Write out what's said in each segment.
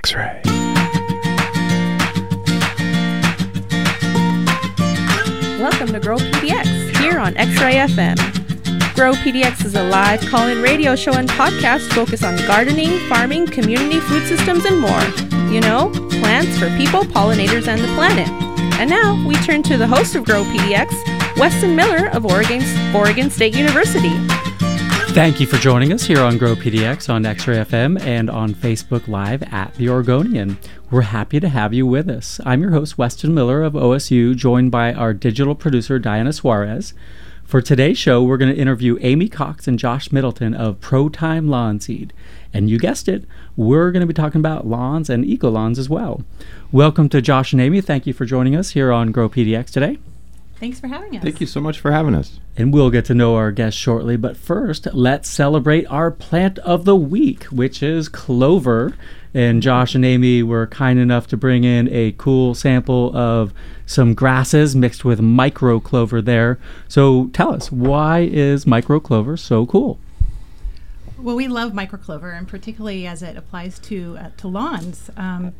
X ray. Welcome to Grow PDX here on X-Ray FM. Grow PDX is a live call-in radio show and podcast focused on gardening, farming, community food systems, and more. You know, plants for people, pollinators, and the planet. And now we turn to the host of Grow PDX, Weston Miller of Oregon, Oregon State University. Thank you for joining us here on Grow PDX on X-Ray FM and on Facebook Live at The Oregonian. We're happy to have you with us. I'm your host, Weston Miller of OSU, joined by our digital producer, Diana Suarez. For today's show, we're going to interview Amy Cox and Josh Middleton of ProTime Lawn Seed. And you guessed it, we're going to be talking about lawns and eco lawns as well. Welcome to Josh and Amy. Thank you for joining us here on Grow PDX today. Thanks for having us. Thank you so much for having us. And we'll get to know our guests shortly. But first, let's celebrate our plant of the week, which is clover. And Josh and Amy were kind enough to bring in a cool sample of some grasses mixed with micro clover there. So tell us, why is micro clover so cool? Well, we love micro clover, and particularly as it applies to uh, to lawns. Um,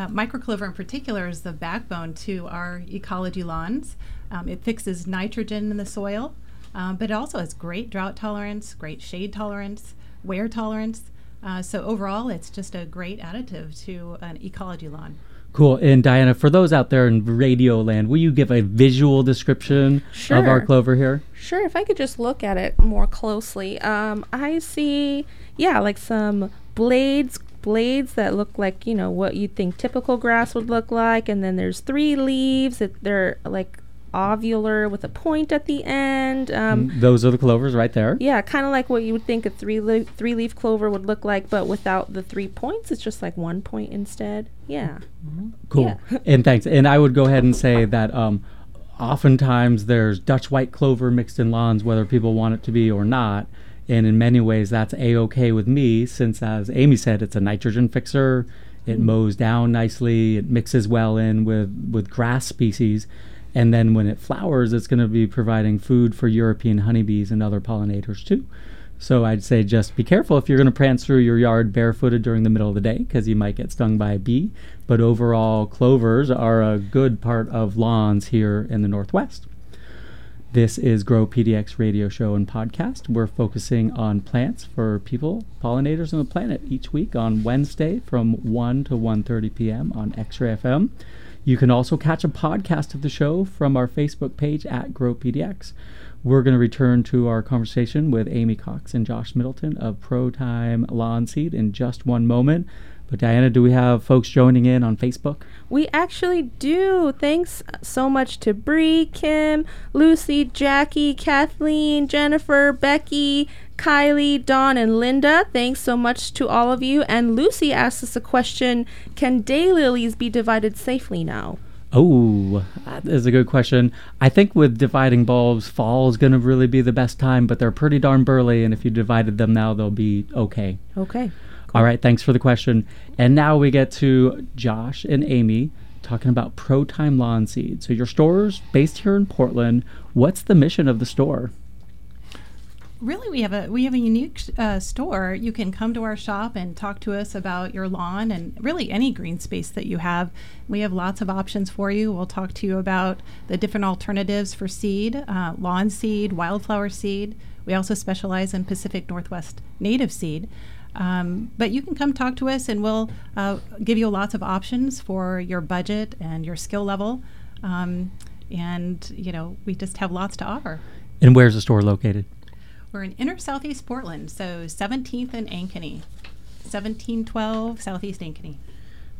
uh, microclover, in particular, is the backbone to our ecology lawns. Um, it fixes nitrogen in the soil, um, but it also has great drought tolerance, great shade tolerance, wear tolerance. Uh, so overall, it's just a great additive to an ecology lawn. Cool. And Diana, for those out there in radio land, will you give a visual description Sure. of our clover here? Sure, if I could just look at it more closely. Um, I see, yeah, like some blades, blades that look like, you know, what you'd think typical grass would look like. And then there's three leaves that they're like ovular with a point at the end. Um, Those are the clovers right there. yeah, kind of like what you would think a three leaf three leaf clover would look like, but without the three points. It's just like one point instead. Yeah. Cool. Yeah. and thanks. And I would go ahead and say that um, oftentimes there's Dutch white clover mixed in lawns, whether people want it to be or not. And in many ways, that's a okay with me, since as Amy said, it's a nitrogen fixer. It mm-hmm. mows down nicely. It mixes well in with with grass species. And then when it flowers, it's going to be providing food for European honeybees and other pollinators too. So I'd say just be careful if you're going to prance through your yard barefooted during the middle of the day because you might get stung by a bee. But overall, clovers are a good part of lawns here in the Northwest. This is Grow PDX radio show and podcast. We're focusing on plants for people, pollinators on the planet each week on Wednesday from 1 to 1:30 p.m. on X-Ray FM. You can also catch a podcast of the show from our Facebook page at Grow PDX. We're going to return to our conversation with Amy Cox and Josh Middleton of Pro Time Lawn Seed in just one moment. But Diana, do we have folks joining in on Facebook? We actually do. Thanks so much to Bree, Kim, Lucy, Jackie, Kathleen, Jennifer, Becky, Kylie, Dawn, and Linda. Thanks so much to all of you. And Lucy asked us a question Can daylilies be divided safely now? Oh, that is a good question. I think with dividing bulbs, fall is going to really be the best time, but they're pretty darn burly, and if you divided them now, they'll be okay. Okay. All right, thanks for the question. And now we get to Josh and Amy talking about Pro Time Lawn Seed. So your store's based here in Portland. What's the mission of the store? Really, we have a we have a unique uh, store. You can come to our shop and talk to us about your lawn and really any green space that you have. We have lots of options for you. We'll talk to you about the different alternatives for seed, uh, lawn seed, wildflower seed. We also specialize in Pacific Northwest native seed. Um, but you can come talk to us, and we'll uh, give you lots of options for your budget and your skill level. Um, and you know, we just have lots to offer. And where's the store located? We're in inner southeast Portland, so 17th and Ankeny. 1712 Southeast Ankeny.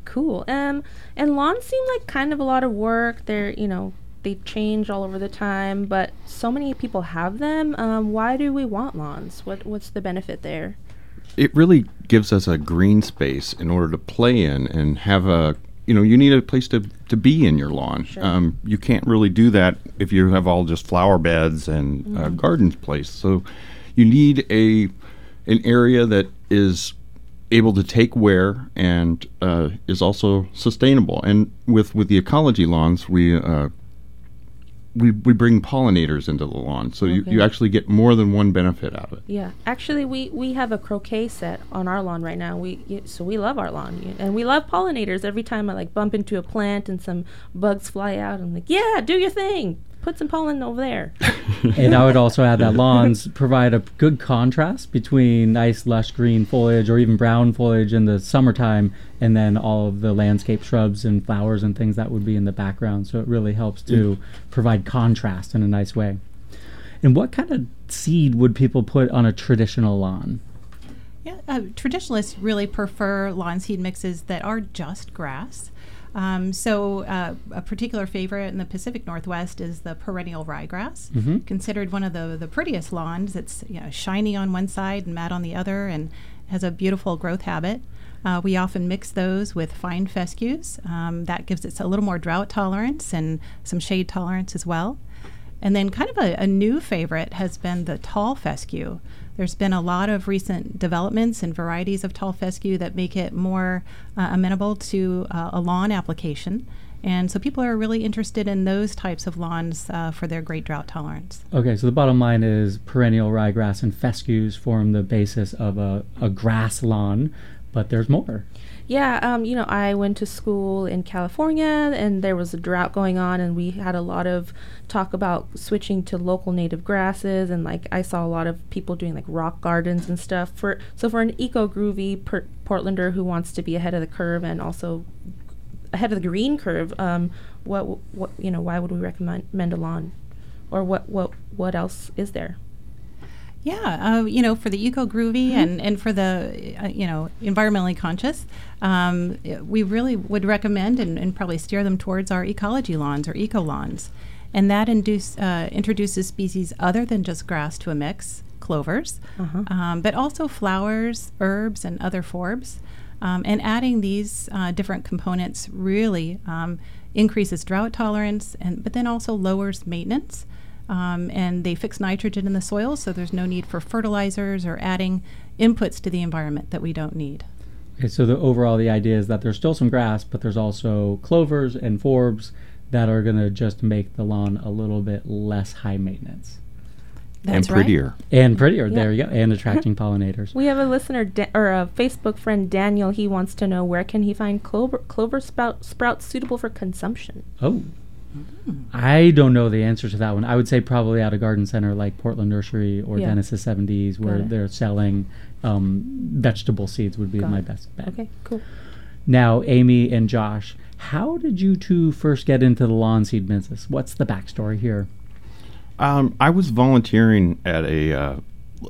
Cool. Um, and lawns seem like kind of a lot of work. They're, you know, they change all over the time, but so many people have them. Um, why do we want lawns? What What's the benefit there? It really gives us a green space in order to play in and have a, you know, you need a place to, to be in your lawn. Um, you can't really do that if you have all just flower beds and uh, gardens placed. So you need a an area that is able to take wear and uh, is also sustainable. And with with the ecology lawns, we uh, we, we bring pollinators into the lawn, so you, Okay. you actually get more than one benefit out of it. Yeah, actually, we we have a croquet set on our lawn right now. We y- so we love our lawn, and we love pollinators. Every time I like bump into a plant and some bugs fly out, I'm like, yeah, do your thing. Put some pollen over there. and I would also add that lawns provide a good contrast between nice lush green foliage or even brown foliage in the summertime and then all of the landscape shrubs and flowers and things that would be in the background. So it really helps to provide contrast in a nice way. And what kind of seed would people put on a traditional lawn? Yeah, uh, traditionalists really prefer lawn seed mixes that are just grass. Um, so, uh, a particular favorite in the Pacific Northwest is the perennial ryegrass, Mhm. considered one of the, the prettiest lawns. It's you know, shiny on one side and matte on the other, and has a beautiful growth habit. Uh, we often mix those with fine fescues. Um, that gives it a little more drought tolerance and some shade tolerance as well. And then, kind of a, a new favorite has been the tall fescue. There's been a lot of recent developments and varieties of tall fescue that make it more uh, amenable to uh, a lawn application. And so people are really interested in those types of lawns uh, for their great drought tolerance. Okay, so the bottom line is perennial ryegrass and fescues form the basis of a, a grass lawn, but there's more. Yeah, um, you know, I went to school in California and there was a drought going on, and we had a lot of talk about switching to local native grasses. And like, I saw a lot of people doing like rock gardens and stuff. For so for an eco groovy per- Portlander who wants to be ahead of the curve and also ahead of the green curve, um, what what you know, why would we recommend a lawn, or what what what else is there? Yeah, uh, you know, for the eco groovy and, and for the, uh, you know, environmentally conscious, um, we really would recommend and, and probably steer them towards our ecology lawns or eco lawns. And that induce, uh, introduces species other than just grass to a mix, clovers, Uh-huh. um, but also flowers, herbs, and other forbs. Um, and adding these uh, different components really um, increases drought tolerance, and but then also lowers maintenance. Um, and they fix nitrogen in the soil, so there's no need for fertilizers or adding inputs to the environment that we don't need. Okay, so the overall the idea is that there's still some grass, but there's also clovers and forbs that are going to just make the lawn a little bit less high maintenance That's and right. prettier. and prettier. Yeah. There you go, and attracting pollinators. We have a listener da- or a Facebook friend, Daniel. He wants to know where can he find clover clover sprout, sprouts suitable for consumption. Oh, I don't know the answer to that one. I would say probably at a garden center like Portland Nursery or Yeah. Dennis's 7 Dees, where they're selling um, vegetable seeds would be Got my it. best bet. Okay, cool. Now, Amy and Josh, how did you two first get into the lawn seed business? What's the backstory here? Um, I was volunteering at a uh,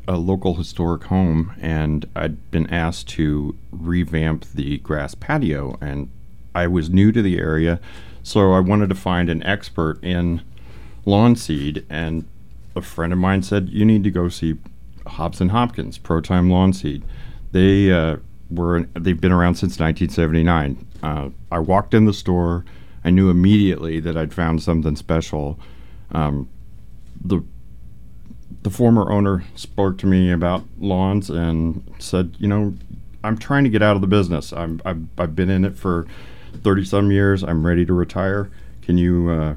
a local historic home, and I'd been asked to revamp the grass patio, and I was new to the area, so I wanted to find an expert in lawn seed, and a friend of mine said you need to go see Hobbs and Hopkins Pro Time Lawn Seed. They uh, were they've been around since 1979. Uh, I walked in the store, I knew immediately that I'd found something special. Um, the the former owner spoke to me about lawns and said, you know, I'm trying to get out of the business. I'm, I've, I've been in it for 30 some years. I'm ready to retire. Can you, uh,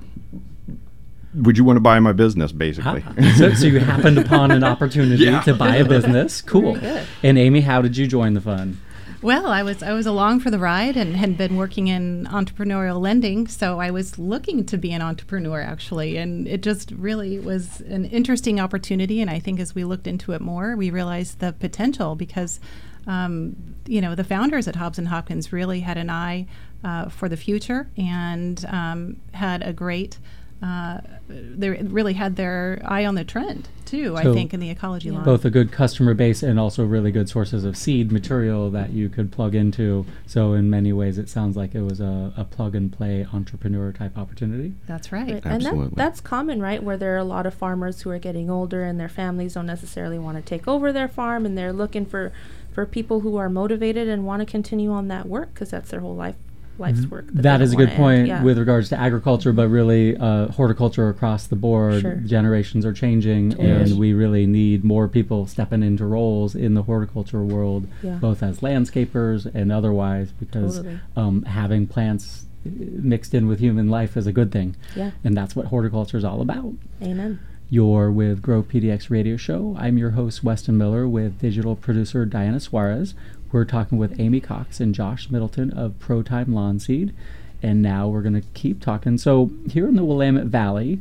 would you want to buy my business, basically? Ah, so, so you happened upon an opportunity Yeah. to buy a business. Cool. And Amy, how did you join the fun? Well, I was I was along for the ride and had been working in entrepreneurial lending, so I was looking to be an entrepreneur actually, and it just really was an interesting opportunity. And I think as we looked into it more, we realized the potential because, um, you know, the founders at Hobbs and Hopkins really had an eye uh, for the future and um, had a great. Uh, they really had their eye on the trend too. I think in the ecology line. Both a good customer base and also really good sources of seed material that you could plug into. So, in many ways, it sounds like it was a, a plug and play entrepreneur type opportunity. That's right. Right. And Absolutely. that, that's common, right? Where there are a lot of farmers who are getting older and their families don't necessarily want to take over their farm and they're looking for, for people who are motivated and want to continue on that work because that's their whole life life's work. they That don't a good point end. Yeah. with regards to agriculture, but really uh, horticulture across the board. Sure. Generations are changing, and we really need more people stepping into roles in the horticulture world, Yeah. both as landscapers and otherwise, because Totally. um, having plants mixed in with human life is a good thing. Yeah. And that's what horticulture is all about. Amen. You're with Grow PDX Radio Show. I'm your host, Weston Miller, with digital producer Diana Suarez. We're talking with Amy Cox and Josh Middleton of ProTime Lawn Seed. And now we're going to keep talking. So, here in the Willamette Valley,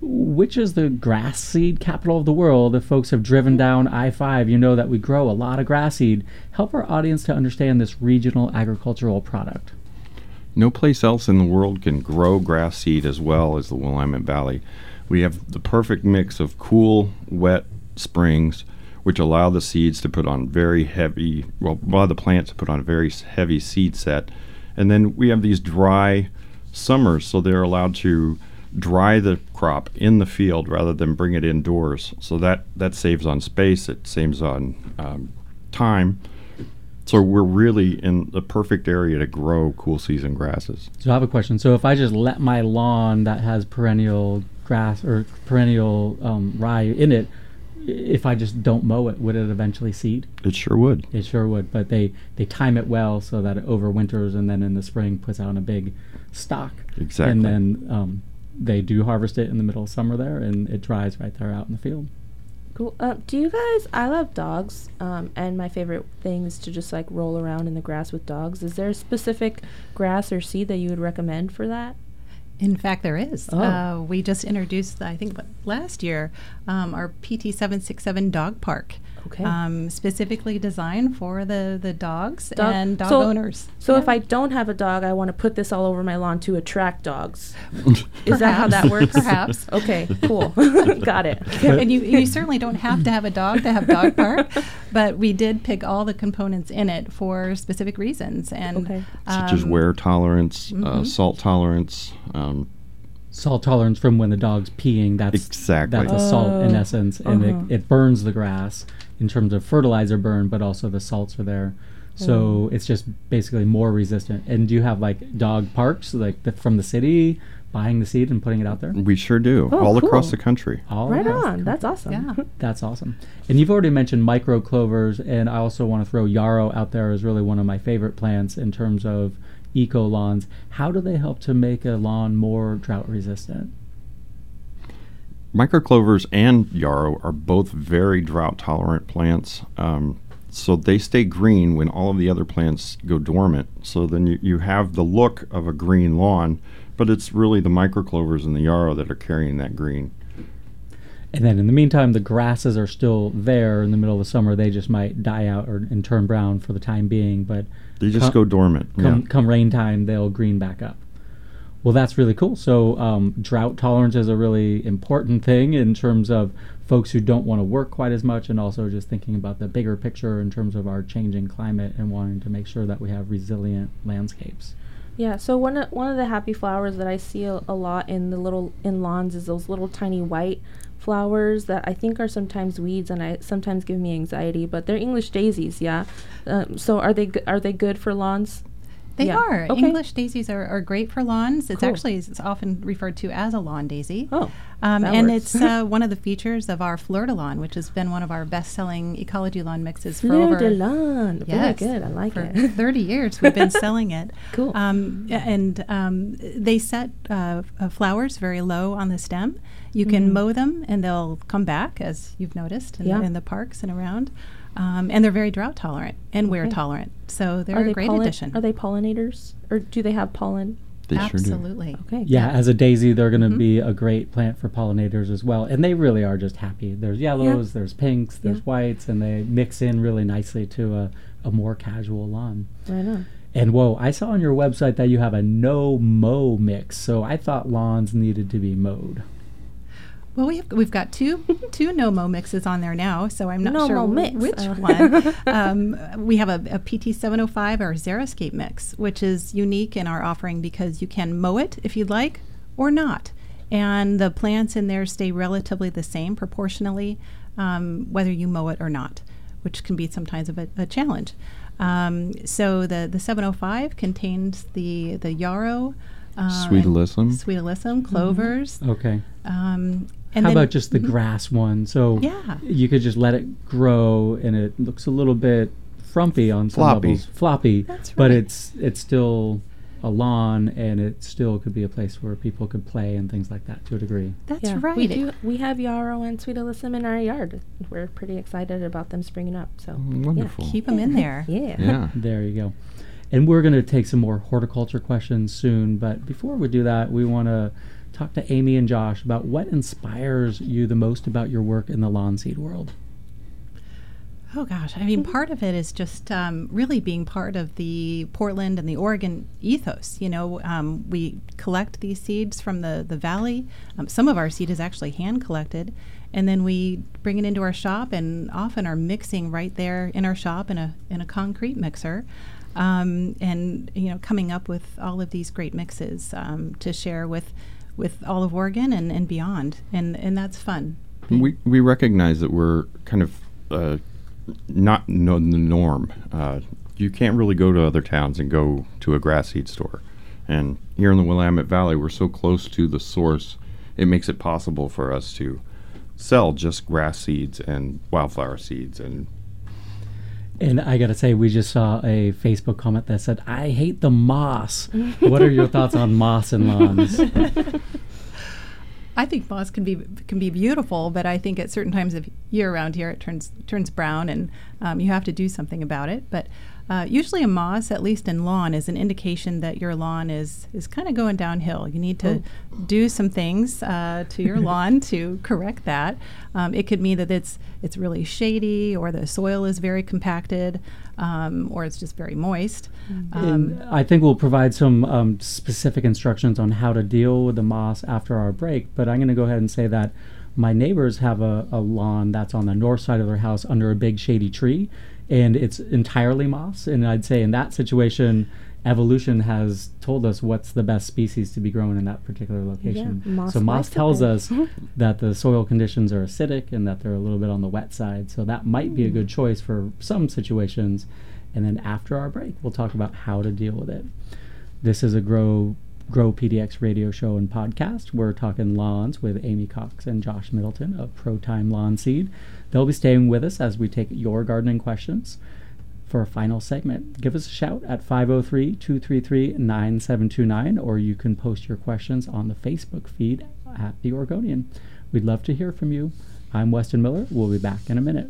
which is the grass seed capital of the world? If folks have driven down I 5, you know that we grow a lot of grass seed. Help our audience to understand this regional agricultural product. No place else in the world can grow grass seed as well as the Willamette Valley. We have the perfect mix of cool, wet springs, which allow the seeds to put on very heavy, well, allow the plants to put on a very heavy seed set. And then we have these dry summers, so they're allowed to dry the crop in the field rather than bring it indoors. So that, that saves on space, it saves on um, time. So we're really in the perfect area to grow cool season grasses. So I have a question. So if I just let my lawn that has perennial grass or perennial um, rye in it, if I just don't mow it, would it eventually seed? It sure would. It sure would. But they they time it well so that it overwinters and then in the spring puts out a big stock. Exactly. And then um, they do harvest it in the middle of summer there, and it dries right there out in the field. Cool. Uh, do you guys? I love dogs, um, and my favorite thing is to just like roll around in the grass with dogs. Is there a specific grass or seed that you would recommend for that? In fact, there is. Oh. Uh, we just introduced, I think, last year, um, our PT767 Dog Park. Okay. Um, specifically designed for the, the dogs Dog- and dog so- owners. So if I don't have a dog, I want to put this all over my lawn to attract dogs. Is that how that works? Perhaps. Okay. Cool. Got it. and you, you certainly don't have to have a dog to have dog park, but we did pick all the components in it for specific reasons. And Okay. Such as um, wear tolerance, uh, mhm. salt tolerance. Um, Salt tolerance from when the dog's peeing. That's Exactly. That's a salt in Oh, essence, and uh-huh. it, it burns the grass in terms of fertilizer burn, but also the salts are there. So Mm. it's just basically more resistant. And do you have like dog parks, like the, from the city, buying the seed and putting it out there? we sure do, Oh, all across the country. All Right across the on. That's awesome. Yeah. That's awesome. And you've already mentioned micro clovers, and I also want to throw yarrow out there as really one of my favorite plants in terms of eco lawns. How do they help to make a lawn more drought resistant? Microclovers and yarrow are both very drought tolerant plants. Um, so they stay green when all of the other plants go dormant. So then you, you have the look of a green lawn, but it's really the microclovers and the yarrow that are carrying that green. And then in the meantime, the grasses are still there in the middle of the summer. They just might die out or and turn brown for the time being. But They just come, go dormant. come, yeah. come rain time, they'll green back up. Well, that's really cool. So um, drought tolerance is a really important thing in terms of folks who don't want to work quite as much, and also just thinking about the bigger picture in terms of our changing climate and wanting to make sure that we have resilient landscapes. Yeah. So one of one of the happy flowers that I see a, a lot in the little in lawns is those little tiny white flowers that I think are sometimes weeds and I sometimes give me anxiety. But they're English daisies. Yeah. Um, so are they are they good for lawns? They Yeah. are. Okay. English daisies are, are great for lawns. It's Cool. actually it's often referred to as a lawn daisy. Oh. Um, and works. it's uh, one of the features of our Fleur de Lawn, which has been one of our best-selling ecology lawn mixes for Fleur over de lawn. Very Yes, good. I like for it. 30 years we've been selling it. Cool. Um, and um, they set uh, uh, flowers very low on the stem. You can Mm. mow them and they'll come back, as you've noticed in, Yeah. in the parks and around. Um, and they're very drought tolerant and wear Okay. tolerant. So they're are a they great pollen- addition. Are they pollinators or do they have pollen? They sure do. Absolutely. Okay. Yeah, as a daisy, they're going to Mhm. be a great plant for pollinators as well. And they really are just happy. There's yellows, there's pinks, there's Yeah. whites, and they mix in really nicely to a, a more casual lawn. Right on. And whoa, I saw on your website that you have a no mow mix. So I thought lawns needed to be mowed. Well, we have, we've got two two no mo mixes on there now, so I'm not No sure mix. which Oh. one. Um, we have a, a PT 705 or Xeriscape mix, which is unique in our offering because you can mow it if you'd like or not, and the plants in there stay relatively the same proportionally, um, whether you mow it or not, which can be sometimes a, a challenge. Um, so the the 705 contains the the yarrow. Uh, Sweet and alyssum. Sweet alyssum, clovers. Okay. Um, and How then- about just the Mhm. grass one? So Yeah. you could just let it grow, and it looks a little bit frumpy on some Floppy. levels, floppy. That's right. But it's it's still a lawn, and it still could be a place where people could play and things like that to a degree. That's Yeah, right. We do. We have yarrow and sweet alyssum in our yard. We're pretty excited about them springing up. So Wonderful. Keep them in there. yeah. Yeah. There you go. And we're going to take some more horticulture questions soon. But before we do that, we want to talk to Amy and Josh about what inspires you the most about your work in the lawn seed world. Oh gosh, I mean, part of it is just um, really being part of the Portland and the Oregon ethos. You know, um, we collect these seeds from the the valley. Um, some of our seed is actually hand collected, and then we bring it into our shop, and often are mixing right there in our shop in a in a concrete mixer. Um, and you know, coming up with all of these great mixes um, to share with with all of Oregon and, and beyond, and and that's fun. We we recognize that we're kind of uh, not no, the norm. Uh, you can't really go to other towns and go to a grass seed store. And here in the Willamette Valley, we're so close to the source, it makes it possible for us to sell just grass seeds and wildflower seeds. And And I got to say, we just saw a Facebook comment that said, I hate the moss. what are your thoughts on moss and lawns? I think moss can be can be beautiful, but I think at certain times of year around here it turns turns brown, and um, you have to do something about it. But uh, usually a moss, at least in lawn, is an indication that your lawn is is kind of going downhill. You need to do some things uh, to your lawn to correct that. Um, it could mean that it's it's really shady, or the soil is very compacted, um, or it's just very moist. Um, I think we'll provide some um, specific instructions on how to deal with the moss after our break. But I'm going to go ahead and say that my neighbors have a, a lawn that's on the north side of their house under a big shady tree, and it's entirely moss. And I'd say in that situation, evolution has told us what's the best species to be grown in that particular location. Yeah, moss so moss likes it tells us that the soil conditions are acidic and that they're a little bit on the wet side. So that might be a good mm. choice for some situations. And then after our break, we'll talk about how to deal with it. This is a Grow Grow PDX radio show and podcast. We're talking lawns with Amy Cox and Josh Middleton of Pro Time Lawn Seed. They'll be staying with us as we take your gardening questions for a final segment. Give us a shout at 503 233 9729, or you can post your questions on the Facebook feed at The Oregonian. We'd love to hear from you. I'm Weston Miller. We'll be back in a minute.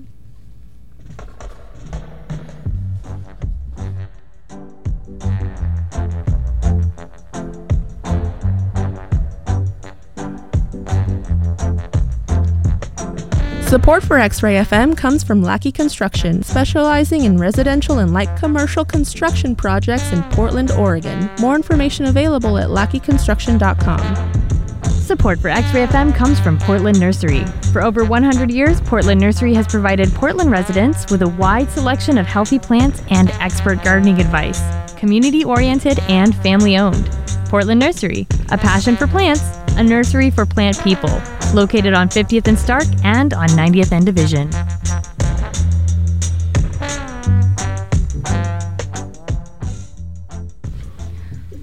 Support for X-Ray FM comes from Lackey Construction, specializing in residential and light commercial construction projects in Portland, Oregon. More information available at lackeyconstruction.com. Support for X-Ray FM comes from Portland Nursery. For over 100 years, Portland Nursery has provided Portland residents with a wide selection of healthy plants and expert gardening advice. Community-oriented and family-owned. Portland Nursery, a passion for plants, a nursery for plant people. Located on 50th and Stark and on 90th and Division.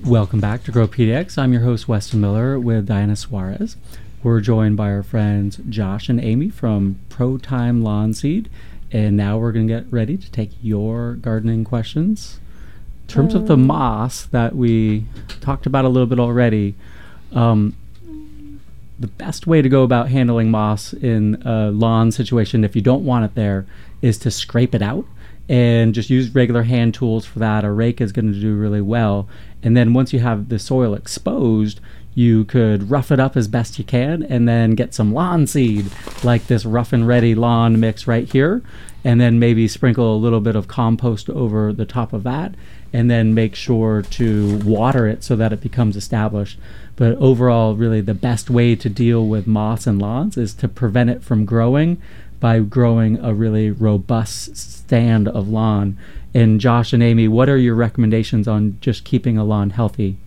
Welcome back to Grow PDX. I'm your host, Weston Miller, with Diana Suarez. We're joined by our friends Josh and Amy from Pro Time Lawn Seed. And now we're going to get ready to take your gardening questions. In terms of the moss that we talked about a little bit already, um, the best way to go about handling moss in a lawn situation, if you don't want it there, is to scrape it out and just use regular hand tools for that. A rake is going to do really well. And then once you have the soil exposed, you could rough it up as best you can and then get some lawn seed, like this rough and ready lawn mix right here. And then maybe sprinkle a little bit of compost over the top of that. And then make sure to water it so that it becomes established. But overall, really, the best way to deal with moss and lawns is to prevent it from growing by growing a really robust stand of lawn. And Josh and Amy, what are your recommendations on just keeping a lawn healthy?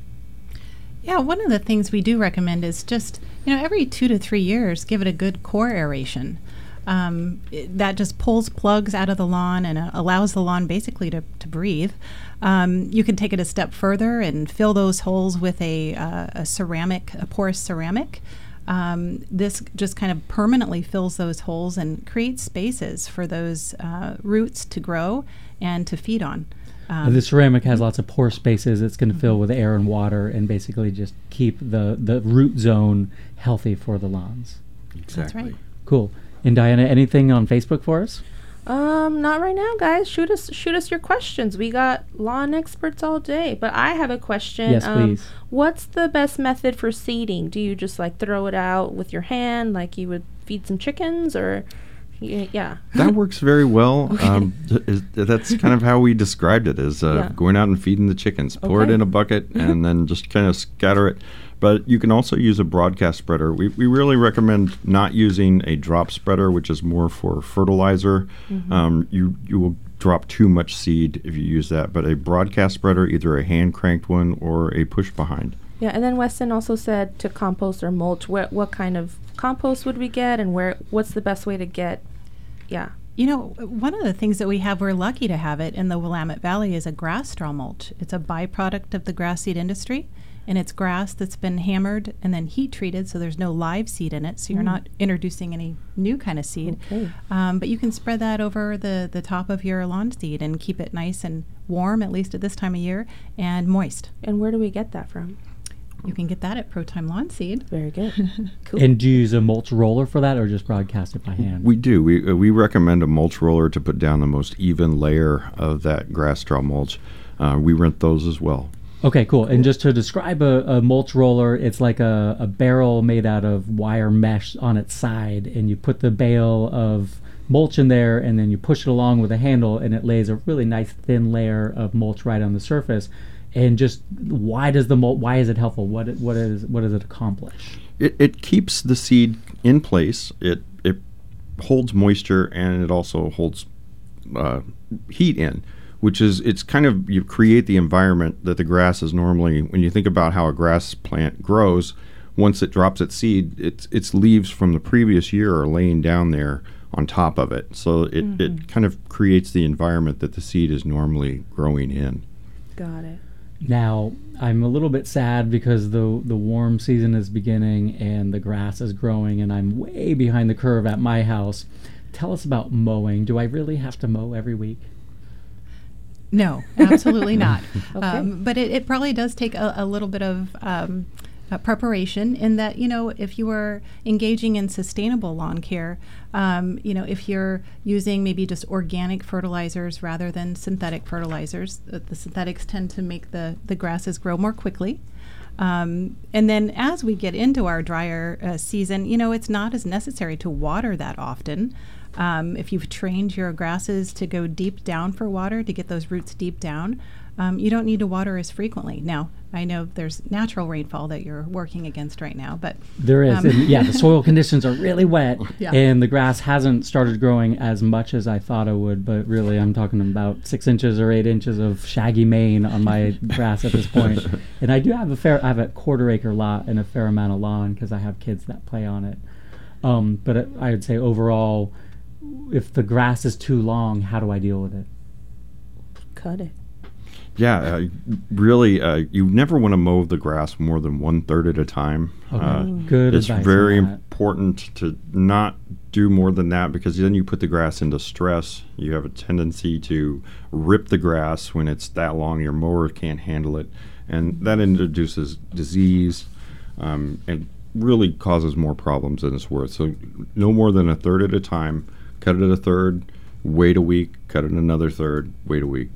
Yeah, one of the things we do recommend is just, you know, every two to three years, give it a good core aeration. Um, it- that just pulls plugs out of the lawn and uh, allows the lawn basically to, to breathe. Um, you can take it a step further and fill those holes with a, uh, a ceramic, a porous ceramic. Um, this just kind of permanently fills those holes and creates spaces for those uh, roots to grow and to feed on. And the ceramic has lots of pore spaces. It's going to fill with air and water, and basically just keep the the root zone healthy for the lawns. Exactly. right. Cool. And Diana, anything on Facebook for us? Um, not right now, guys. Shoot us, shoot us your questions. We got lawn experts all day. But I have a question. Yes, um, please. What's the best method for seeding? Do you just like throw it out with your hand, like you would feed some chickens, or yeah? That works very well. Um, is- that's kind of how we described it: is uh, Yeah. going out and feeding the chickens. Pour it in a bucket and then just kind of scatter it. But you can also use a broadcast spreader. We, we really recommend not using a drop spreader, which is more for fertilizer. Um, you you will drop too much seed if you use that. But a broadcast spreader, either a hand cranked one or a push behind. Yeah, and then Weston also said to compost or mulch. What what kind of compost would we get, and where? What's the best way to get? Yeah. You know, one of the things that we have, we're lucky to have it in the Willamette Valley, is a grass straw mulch. It's a byproduct of the grass seed industry, and it's grass that's been hammered and then heat treated, so there's no live seed in it, so you're not introducing any new kind of seed. Okay. Um, but you can spread that over the, the top of your lawn seed and keep it nice and warm, at least at this time of year, and moist. And where do we get that from? You can get that at ProTime Lawn Seed. Very good. cool. And do you use a mulch roller for that, or just broadcast it by hand? We do. We, uh, we recommend a mulch roller to put down the most even layer of that grass straw mulch. Uh, we rent those as well. Okay, cool. And just to describe a, a mulch roller, it's like a, a barrel made out of wire mesh on its side, and you put the bale of mulch in there, and then you push it along with a handle, and it lays a really nice thin layer of mulch right on the surface. And just why does the mulch? Why is it helpful? What it, what is what does it accomplish? It, it keeps the seed in place. It it holds moisture and it also holds uh, heat in, which is it's kind of you create the environment that the grass is normally. When you think about how a grass plant grows, once it drops its seed, its its leaves from the previous year are laying down there on top of it. So it, it kind of creates the environment that the seed is normally growing in. Got it. Now I'm a little bit sad because the the warm season is beginning and the grass is growing, and I'm way behind the curve at my house. Tell us about mowing. Do I really have to mow every week? No, absolutely not. Okay. um, but it, it probably does take a, a little bit of um, uh, preparation in that, you know, if you are engaging in sustainable lawn care, um, you know, if you're using maybe just organic fertilizers rather than synthetic fertilizers, uh, the synthetics tend to make the, the grasses grow more quickly. Um, and then as we get into our drier uh, season, you know, it's not as necessary to water that often. Um, if you've trained your grasses to go deep down for water to get those roots deep down, um, you don't need to water as frequently. Now, I know there's natural rainfall that you're working against right now, but There is, Um, and yeah. The soil conditions are really wet, Yeah. and the grass hasn't started growing as much as I thought it would. But really, I'm talking about six inches or eight inches of shaggy mane on my grass at this point. And I do have a fair, I have a quarter acre lot and a fair amount of lawn because I have kids that play on it. Um, but it, I would say overall, if the grass is too long, how do I deal with it? Cut it. Yeah, uh, really, uh, you never want to mow the grass more than one third at a time. Okay, Uh, good it's very important to not do more than that because then you put the grass into stress. You have a tendency to rip the grass when it's that long. Your mower can't handle it, and that introduces disease um, and really causes more problems than it's worth. So, no more than a third at a time. Cut it at a third. Wait a week. Cut it another third. Wait a week.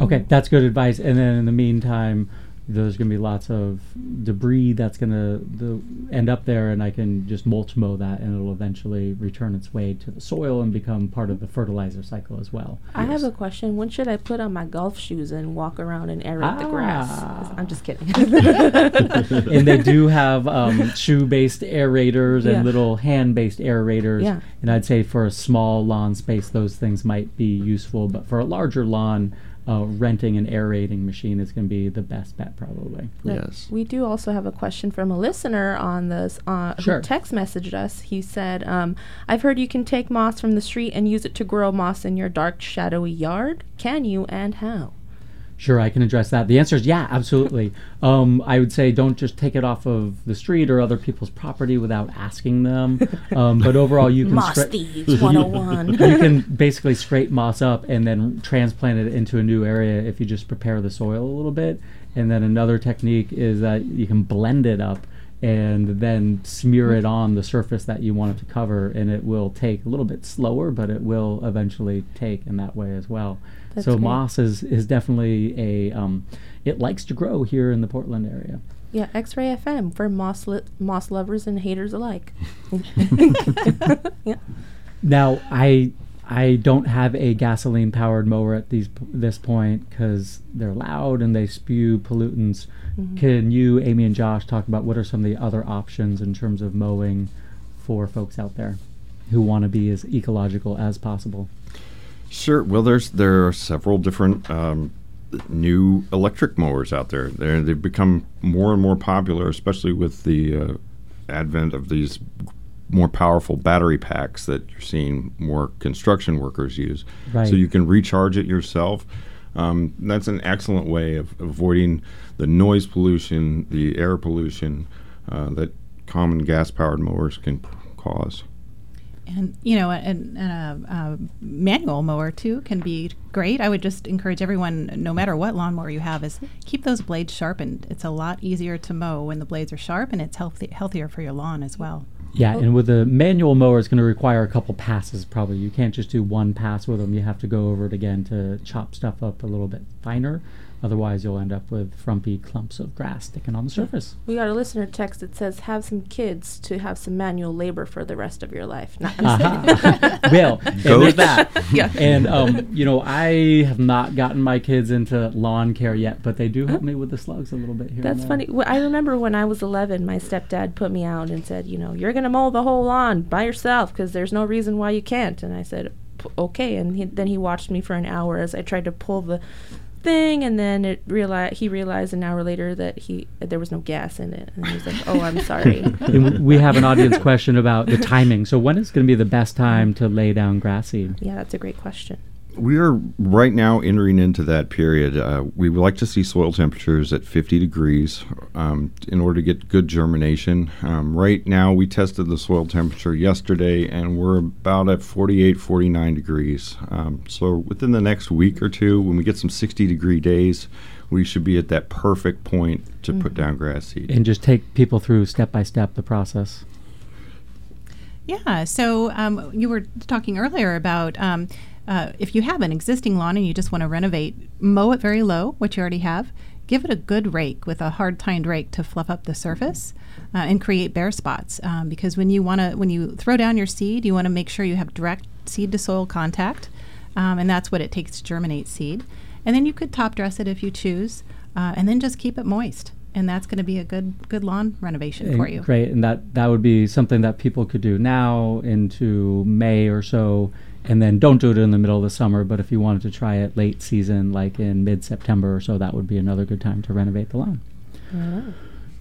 Okay, that's good advice. And then in the meantime, there's going to be lots of debris that's going to end up there, and I can just mulch mow that, and it'll eventually return its way to the soil and become part of the fertilizer cycle as well. I have a question. When should I put on my golf shoes and walk around and aerate the grass? 'Cause Ah. I'm just kidding. and they do have um, shoe-based aerators Yeah. and little hand-based aerators. Yeah. And I'd say for a small lawn space, those things might be useful, but for a larger lawn, uh, renting an aerating machine is going to be the best bet, probably. But Yes. We do also have a question from a listener on this uh, Sure. who text messaged us. He said, um, "I've heard you can take moss from the street and use it to grow moss in your dark, shadowy yard. Can you, and how?" Sure, I can address that. The answer is yeah, absolutely. um, I would say don't just take it off of the street or other people's property without asking them. Um, but overall, you can Moss thieves 101. you can basically scrape moss up and then transplant it into a new area if you just prepare the soil a little bit. And then another technique is that you can blend it up and then smear it on the surface that you want it to cover, and it will take a little bit slower, but it will eventually take in that way as well. That's so great. moss is, is definitely a um, it likes to grow here in the Portland area. Yeah, X-Ray FM for moss li- moss lovers and haters alike. yeah. Now, I I don't have a gasoline powered mower at these this point because they're loud and they spew pollutants. Can you, Amy and Josh, talk about what are some of the other options in terms of mowing for folks out there who want to be as ecological as possible? Sure. Well, there's there are several different um, new electric mowers out there. They're, they've become more and more popular, especially with the uh, advent of these more powerful battery packs that you're seeing more construction workers use. Right. So you can recharge it yourself. Um, that's an excellent way of avoiding the noise pollution, the air pollution uh, that common gas-powered mowers can p- cause. And you know, and, and a, a manual mower too can be great. I would just encourage everyone, no matter what lawnmower you have, is keep those blades sharpened. It's a lot easier to mow when the blades are sharp, and it's healthy, healthier for your lawn as well. Yeah, and with a manual mower, it's going to require a couple passes probably. You can't just do one pass with them. You have to go over it again to chop stuff up a little bit finer. Otherwise, you'll end up with frumpy clumps of grass sticking on the surface. We got a listener text that says, "Have some kids to have some manual labor for the rest of your life." No, Not, Aha. well, and Goats. there's that. Yeah. And um, you know, I have not gotten my kids into lawn care yet, but they do help me with the slugs a little bit here. That's and there. funny. Well, I remember when I was 11, my stepdad put me out and said, "You know, you're gonna mow the whole lawn by yourself because there's no reason why you can't." And I said, "Okay." And he, then he watched me for an hour as I tried to pull the thing, and then it realized he realized an hour later that he there was no gas in it, and he was like, "Oh, I'm sorry." And we have an audience question about the timing. So when is going to be the best time to lay down grass seed? yeah, that's a great question. We are right now entering into that period. Uh, we would like to see soil temperatures at 50 degrees um, in order to get good germination. Um, right now, we tested the soil temperature yesterday and we're about at 48, 49 degrees. Um, so within the next week or two, when we get some 60 degree days, we should be at that perfect point to put down grass seed. And just take people through step by step the process. Yeah. So um, you were talking earlier about um, uh, if you have an existing lawn and you just want to renovate, mow it very low, which you already have. Give it a good rake with a hard tined rake to fluff up the surface uh, and create bare spots. Um, because when you want to, when you throw down your seed, you want to make sure you have direct seed to soil contact, um, and that's what it takes to germinate seed. And then you could top dress it if you choose, uh, and then just keep it moist. And that's going to be a good good lawn renovation for you. Great, and that that would be something that people could do now into May or so, and then don't do it in the middle of the summer. But if you wanted to try it late season, like in mid September or so, that would be another good time to renovate the lawn.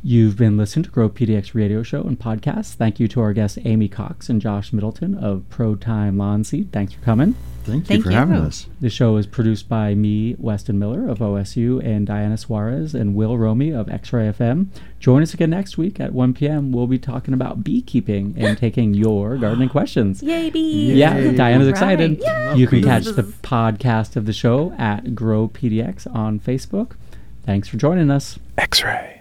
You've been listening to Grow PDX Radio Show and Podcast. Thank you to our guests Amy Cox and Josh Middleton of Pro Time Lawn Seed. Thanks for coming. Thank you Thank for you. having us. The show is produced by me, Weston Miller of OSU, and Diana Suarez and Will Romy of X-Ray FM. Join us again next week at 1 p.m. We'll be talking about beekeeping and taking your gardening questions. Yay, bees! Yeah, Diana's Right. excited. Yay. You can catch the podcast of the show at Grow PDX on Facebook. Thanks for joining us. X ray.